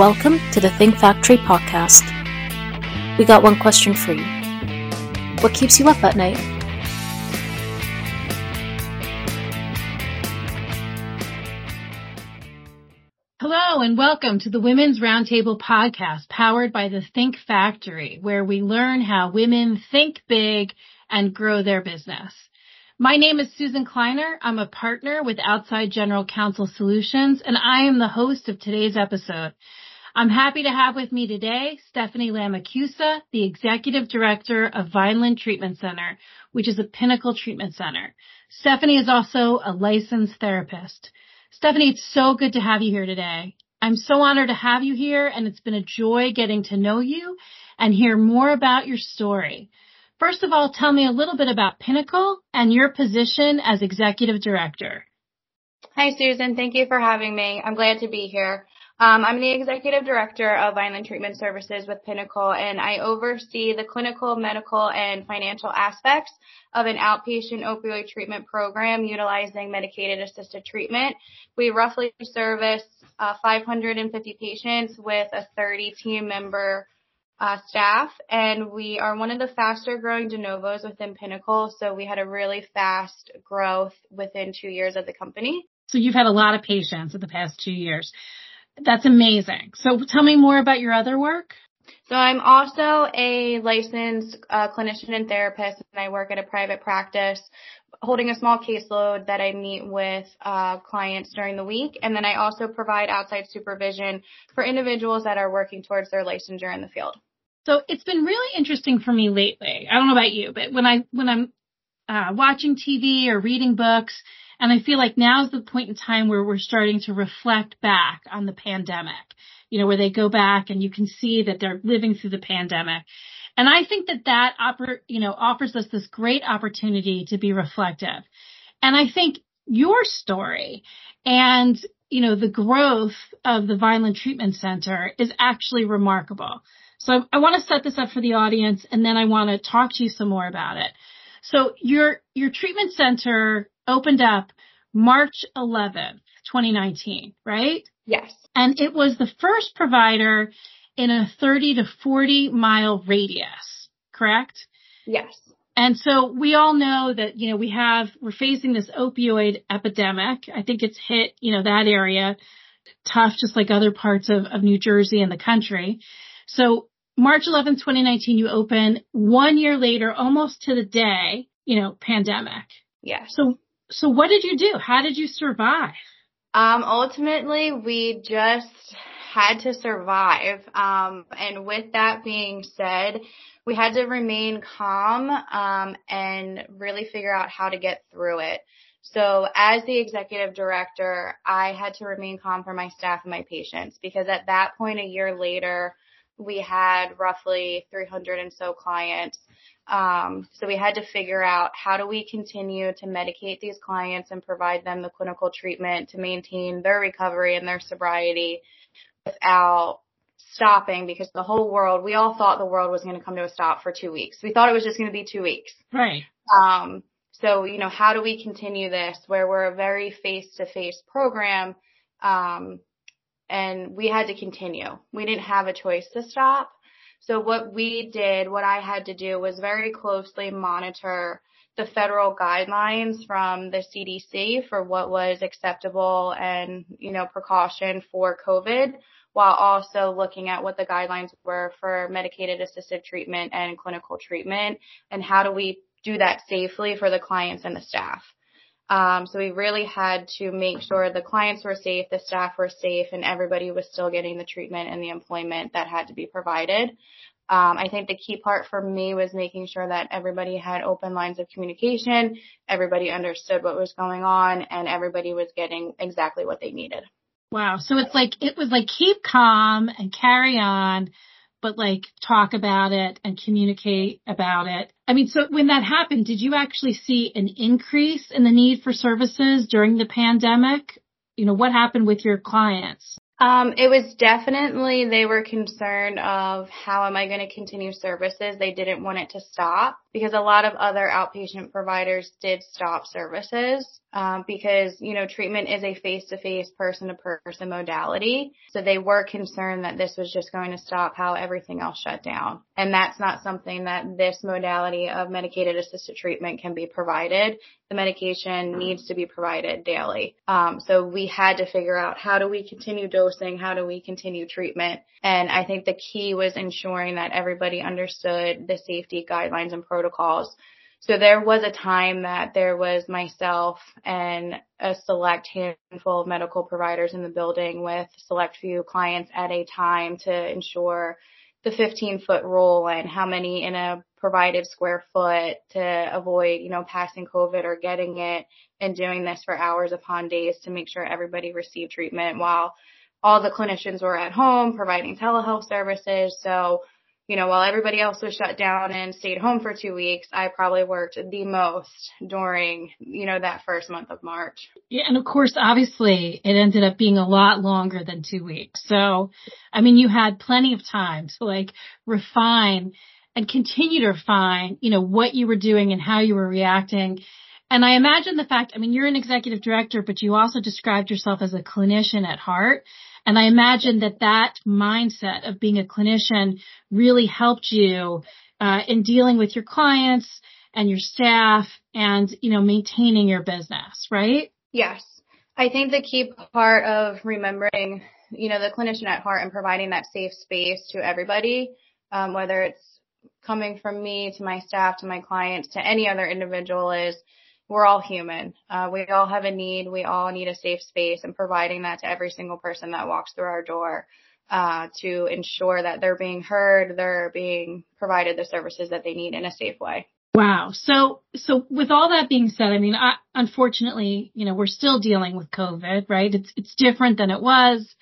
Welcome to the Think Factory podcast. We got one question for you. What keeps you up at night? Hello and welcome to the Women's Roundtable podcast powered by the Think Factory, where we learn how women think big and grow their business. My name is Susan Kleiner. I'm a partner with Outside General Counsel Solutions, and I am the host of today's episode. I'm happy to have with me today Stephanie Lamancusa, the Executive Director of Vineland Treatment Center, which is a Pinnacle Treatment Center. Stephanie is also a licensed therapist. Stephanie, it's so good to have you here today. I'm so honored to have you here, and it's been a joy getting to know you and hear more about your story. First of all, tell me a little bit about Pinnacle and your position as executive director. Hi, Susan. Thank you for having me. I'm glad to be here. Um, I'm the executive director of Vineland Treatment Services with Pinnacle, and I oversee the clinical, medical, and financial aspects of an outpatient opioid treatment program utilizing medicated assisted treatment. We roughly service uh, 550 patients with a 30 team member uh, staff, and we are one of the faster growing de novos within Pinnacle. So we had a really fast growth within two years of the company. So you've had a lot of patients in the past two years. That's amazing. So tell me more about your other work. So I'm also a licensed uh, clinician and therapist, and I work at a private practice holding a small caseload that I meet with uh, clients during the week. And then I also provide outside supervision for individuals that are working towards their licensure in the field. So it's been really interesting for me lately. I don't know about you, but when I when I'm uh, watching TV or reading books, and I feel like now is the point in time where we're starting to reflect back on the pandemic. You know, where they go back and you can see that they're living through the pandemic. And I think that that oppor- you know offers us this great opportunity to be reflective. And I think your story and you know the growth of the Vineland Treatment Center is actually remarkable. So I, I want to set this up for the audience and then I want to talk to you some more about it. So your, your treatment center opened up March 11th, 2019, right? Yes. And it was the first provider in a 30 to 40 mile radius, correct? Yes. And so we all know that, you know, we have, we're facing this opioid epidemic. I think it's hit, you know, that area tough, just like other parts of, of New Jersey and the country. So March 11th, 2019, you open one year later, almost to the day, you know, pandemic. Yeah. So, so what did you do? How did you survive? Um, ultimately, we just had to survive. Um, and with that being said, we had to remain calm, um, and really figure out how to get through it. So as the executive director, I had to remain calm for my staff and my patients because at that point a year later, we had roughly 300 and so clients. Um, so we had to figure out how do we continue to medicate these clients and provide them the clinical treatment to maintain their recovery and their sobriety without stopping because the whole world, we all thought the world was going to come to a stop for two weeks. We thought it was just going to be two weeks. Right. Um, so, you know, how do we continue this where we're a very face to face program? Um, and we had to continue. We didn't have a choice to stop. So what we did, what I had to do was very closely monitor the federal guidelines from the CDC for what was acceptable and, you know, precaution for COVID while also looking at what the guidelines were for medicated assisted treatment and clinical treatment and how do we do that safely for the clients and the staff. Um, so we really had to make sure the clients were safe, the staff were safe, and everybody was still getting the treatment and the employment that had to be provided. Um, I think the key part for me was making sure that everybody had open lines of communication, everybody understood what was going on, and everybody was getting exactly what they needed. Wow. So it's like, it was like keep calm and carry on, but like talk about it and communicate about it. I mean, so when that happened, did you actually see an increase in the need for services during the pandemic? You know, what happened with your clients? Um, it was definitely they were concerned of how am I going to continue services. They didn't want it to stop because a lot of other outpatient providers did stop services. Um, because, you know, treatment is a face-to-face person-to-person modality. So they were concerned that this was just going to stop how everything else shut down. And that's not something that this modality of medicated assisted treatment can be provided. The medication needs to be provided daily. Um, so we had to figure out how do we continue dosing? How do we continue treatment? And I think the key was ensuring that everybody understood the safety guidelines and protocols so there was a time that there was myself and a select handful of medical providers in the building with select few clients at a time to ensure the 15 foot rule and how many in a provided square foot to avoid, you know, passing COVID or getting it and doing this for hours upon days to make sure everybody received treatment while all the clinicians were at home providing telehealth services. So you know, while everybody else was shut down and stayed home for two weeks, I probably worked the most during, you know, that first month of March. Yeah. And of course, obviously it ended up being a lot longer than two weeks. So, I mean, you had plenty of time to like refine and continue to refine, you know, what you were doing and how you were reacting. And I imagine the fact, I mean, you're an executive director, but you also described yourself as a clinician at heart. And I imagine that that mindset of being a clinician really helped you uh, in dealing with your clients and your staff and, you know, maintaining your business, right? Yes. I think the key part of remembering, you know, the clinician at heart and providing that safe space to everybody, um, whether it's coming from me to my staff to my clients to any other individual is we're all human. Uh, we all have a need. We all need a safe space and providing that to every single person that walks through our door. Uh, to ensure that they're being heard, they're being provided the services that they need in a safe way. Wow. So, so with all that being said, I mean, I, unfortunately, you know, we're still dealing with COVID, right? It's, it's different than it was.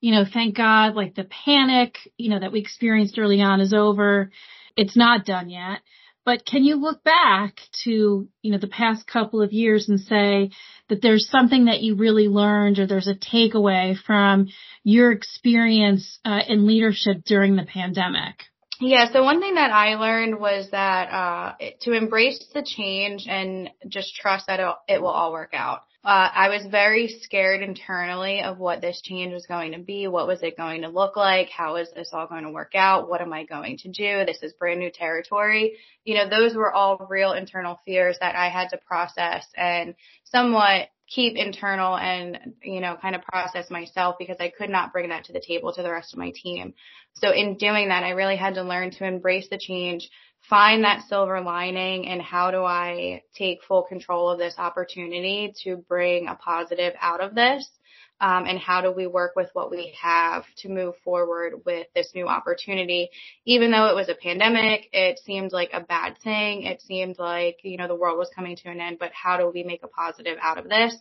You know, thank God, like the panic, you know, that we experienced early on is over. It's not done yet. But can you look back to, you know, the past couple of years and say that there's something that you really learned or there's a takeaway from your experience uh, in leadership during the pandemic? Yeah, so one thing that I learned was that uh, to embrace the change and just trust that it will all work out. Uh, I was very scared internally of what this change was going to be. What was it going to look like? How is this all going to work out? What am I going to do? This is brand new territory. You know, those were all real internal fears that I had to process and somewhat keep internal and, you know, kind of process myself because I could not bring that to the table to the rest of my team. So in doing that, I really had to learn to embrace the change, find that silver lining and how do I take full control of this opportunity to bring a positive out of this um, and how do we work with what we have to move forward with this new opportunity. Even though it was a pandemic, it seemed like a bad thing. It seemed like, you know, the world was coming to an end, but how do we make a positive out of this?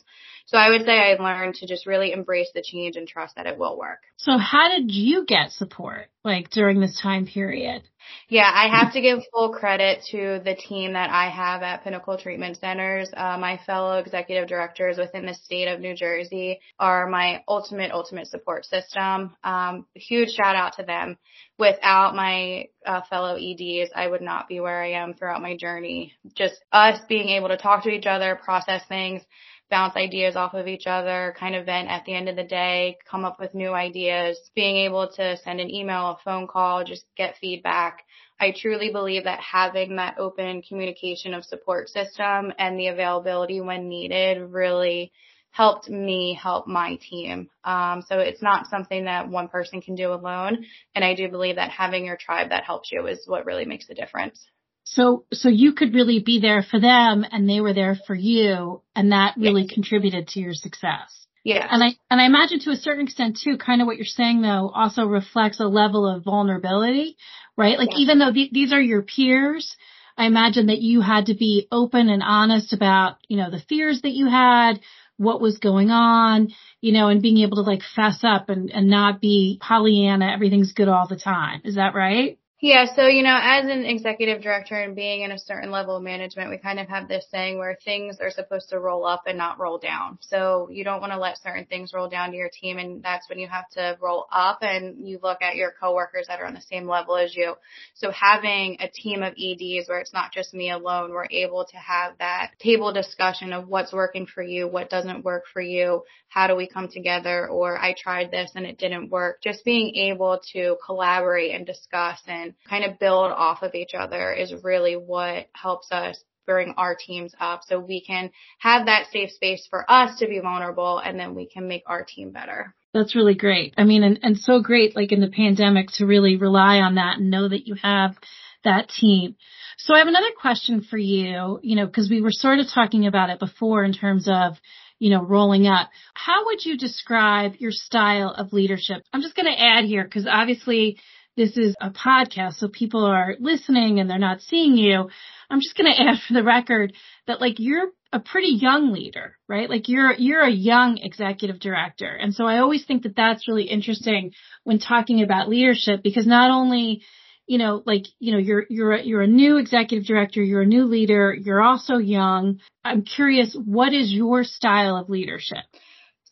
So I would say I learned to just really embrace the change and trust that it will work. So how did you get support like during this time period? Yeah, I have to give full credit to the team that I have at Pinnacle Treatment Centers. Uh, my fellow executive directors within the state of New Jersey are my ultimate, ultimate support system. Um, huge shout out to them. Without my uh, fellow EDs, I would not be where I am throughout my journey. Just us being able to talk to each other, process things, bounce ideas off of each other, kind of vent at the end of the day, come up with new ideas, being able to send an email, a phone call, just get feedback. I truly believe that having that open communication of support system and the availability when needed really helped me help my team. Um, so it's not something that one person can do alone. And I do believe that having your tribe that helps you is what really makes the difference. So, so you could really be there for them and they were there for you and that really yes. contributed to your success. Yeah. And I, and I imagine to a certain extent too, kind of what you're saying though also reflects a level of vulnerability, right? Like even though th- these are your peers, I imagine that you had to be open and honest about, you know, the fears that you had, what was going on, you know, and being able to like fess up and, and not be Pollyanna, everything's good all the time. Is that right? Yeah, so you know, as an executive director and being in a certain level of management, we kind of have this saying where things are supposed to roll up and not roll down. So you don't want to let certain things roll down to your team and that's when you have to roll up and you look at your coworkers that are on the same level as you. So having a team of EDs where it's not just me alone, we're able to have that table discussion of what's working for you, what doesn't work for you, how do we come together or I tried this and it didn't work. Just being able to collaborate and discuss and kind of build off of each other is really what helps us bring our teams up so we can have that safe space for us to be vulnerable and then we can make our team better. That's really great. I mean, and, and so great like in the pandemic to really rely on that and know that you have that team. So I have another question for you, you know, because we were sort of talking about it before in terms of, you know, rolling up. How would you describe your style of leadership? I'm just going to add here because obviously this is a podcast, so people are listening and they're not seeing you. I'm just going to add for the record that like you're a pretty young leader, right? Like you're, you're a young executive director. And so I always think that that's really interesting when talking about leadership because not only, you know, like, you know, you're, you're, a, you're a new executive director, you're a new leader, you're also young. I'm curious, what is your style of leadership?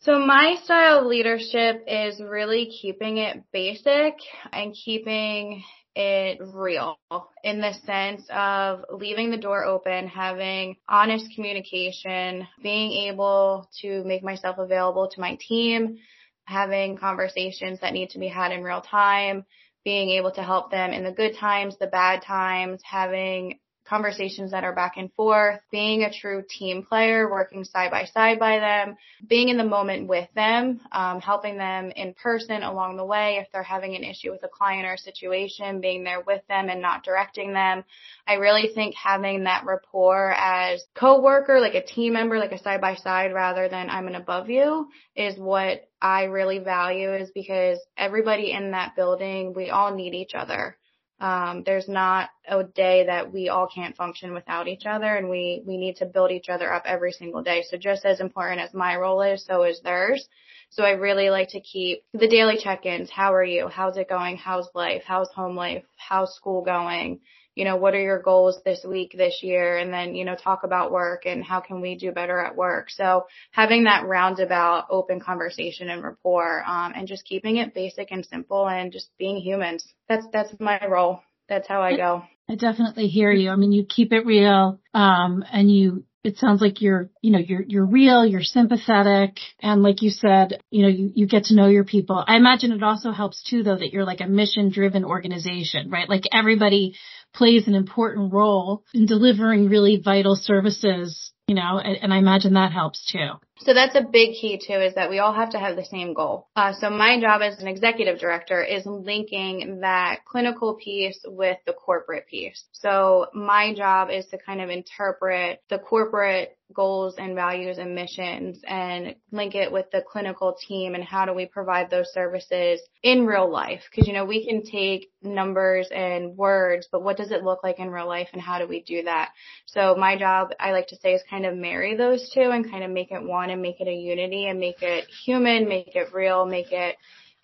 So my style of leadership is really keeping it basic and keeping it real in the sense of leaving the door open, having honest communication, being able to make myself available to my team, having conversations that need to be had in real time, being able to help them in the good times, the bad times, having conversations that are back and forth, being a true team player, working side by side by them, being in the moment with them, um, helping them in person along the way if they're having an issue with a client or a situation, being there with them and not directing them. I really think having that rapport as co-worker, like a team member, like a side by side rather than I'm an above you is what I really value is because everybody in that building, we all need each other. Um, there's not a day that we all can't function without each other and we, we need to build each other up every single day. So just as important as my role is, so is theirs. So I really like to keep the daily check-ins. How are you? How's it going? How's life? How's home life? How's school going? You know, what are your goals this week, this year? And then, you know, talk about work and how can we do better at work? So having that roundabout open conversation and rapport, um, and just keeping it basic and simple and just being humans. That's, that's my role. That's how I go. I definitely hear you. I mean, you keep it real, um, and you, it sounds like you're, you know, you're, you're real, you're sympathetic. And like you said, you know, you, you get to know your people. I imagine it also helps too, though, that you're like a mission driven organization, right? Like everybody plays an important role in delivering really vital services, you know, and, and I imagine that helps too. So that's a big key too, is that we all have to have the same goal. Uh, so my job as an executive director is linking that clinical piece with the corporate piece. So my job is to kind of interpret the corporate goals and values and missions and link it with the clinical team and how do we provide those services in real life? Cause you know, we can take numbers and words, but what does it look like in real life and how do we do that? So my job, I like to say is kind of marry those two and kind of make it one and make it a unity and make it human, make it real, make it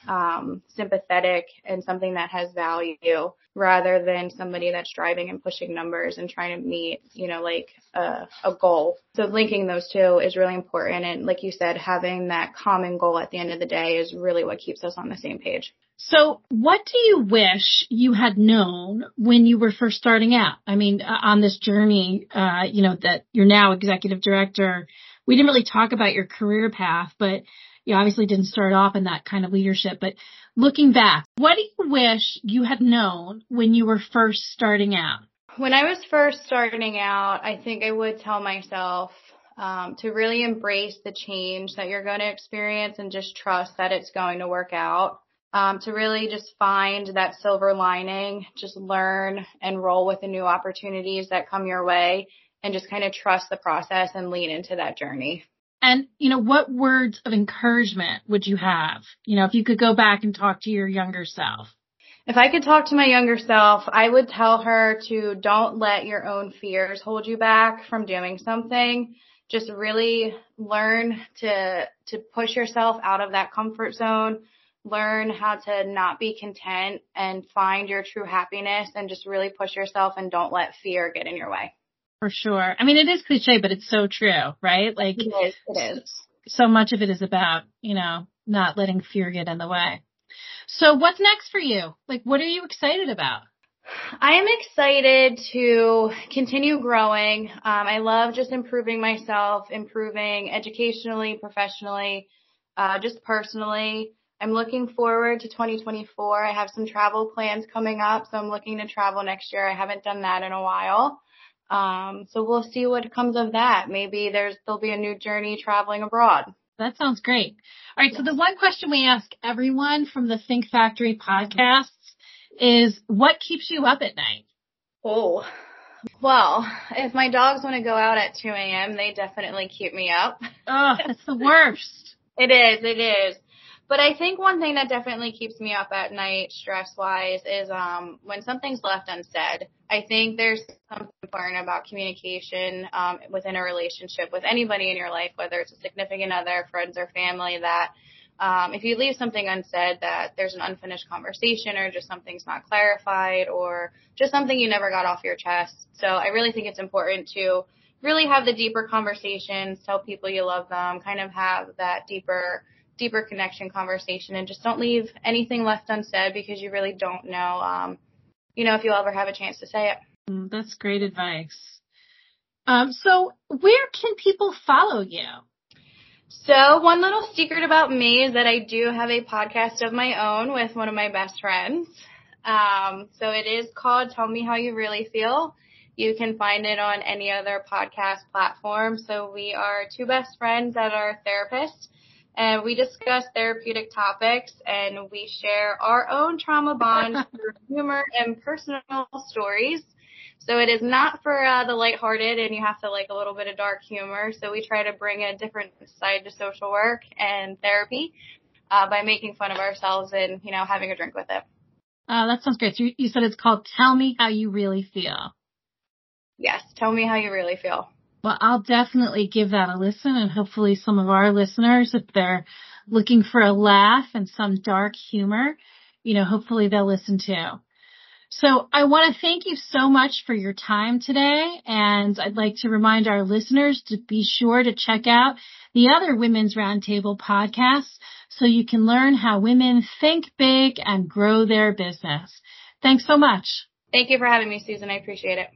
um, sympathetic and something that has value rather than somebody that's driving and pushing numbers and trying to meet, you know, like a, a goal. So linking those two is really important. And like you said, having that common goal at the end of the day is really what keeps us on the same page. So what do you wish you had known when you were first starting out? I mean, uh, on this journey, uh, you know, that you're now executive director, we didn't really talk about your career path, but you obviously didn't start off in that kind of leadership. But looking back, what do you wish you had known when you were first starting out? When I was first starting out, I think I would tell myself um, to really embrace the change that you're going to experience and just trust that it's going to work out. Um, to really just find that silver lining, just learn and roll with the new opportunities that come your way and just kind of trust the process and lean into that journey. And, you know, what words of encouragement would you have? You know, if you could go back and talk to your younger self. If I could talk to my younger self, I would tell her to don't let your own fears hold you back from doing something. Just really learn to, to push yourself out of that comfort zone. learn how to not be content and find your true happiness and just really push yourself and don't let fear get in your way. For sure. I mean, it is cliche, but it's so true, right? Like it is. It is. So much of it is about, you know, not letting fear get in the way. So what's next for you? Like, what are you excited about? I am excited to continue growing. Um, I love just improving myself, improving educationally, professionally, uh, just personally. I'm looking forward to 2024. I have some travel plans coming up, so I'm looking to travel next year. I haven't done that in a while. Um, so we'll see what comes of that. Maybe there's there'll be a new journey traveling abroad. That sounds great. All right, yes. so the one question we ask everyone from the Think Factory podcasts is what keeps you up at night? Oh, well, if my dogs want to go out at 2 a.m., they definitely keep me up. Oh, that's the worst. it is, it is. But I think one thing that definitely keeps me up at night stress wise is um when something's left unsaid. I think there's something important about communication um within a relationship with anybody in your life, whether it's a significant other, friends or family that um, if you leave something unsaid that there's an unfinished conversation or just something's not clarified or just something you never got off your chest. So I really think it's important to really have the deeper conversations, tell people you love them, kind of have that deeper deeper connection conversation and just don't leave anything left unsaid because you really don't know, um, you know, if you'll ever have a chance to say it. Mm, that's great advice. Um, so where can people follow you? So one little secret about me is that I do have a podcast of my own with one of my best friends. Um, so it is called Tell Me How You Really Feel. You can find it on any other podcast platform. So we are two best friends that are therapists and we discuss therapeutic topics and we share our own trauma bonds through humor and personal stories. So it is not for uh, the lighthearted and you have to like a little bit of dark humor. So we try to bring a different side to social work and therapy uh, by making fun of ourselves and, you know, having a drink with it. Uh, that sounds great. So you, you said it's called Tell Me How You Really Feel. Yes, tell me how you really feel. Well, I'll definitely give that a listen and hopefully some of our listeners, if they're looking for a laugh and some dark humor, you know, hopefully they'll listen too. So I want to thank you so much for your time today. And I'd like to remind our listeners to be sure to check out the other Women's Roundtable podcasts so you can learn how women think big and grow their business. Thanks so much. Thank you for having me, Susan. I appreciate it.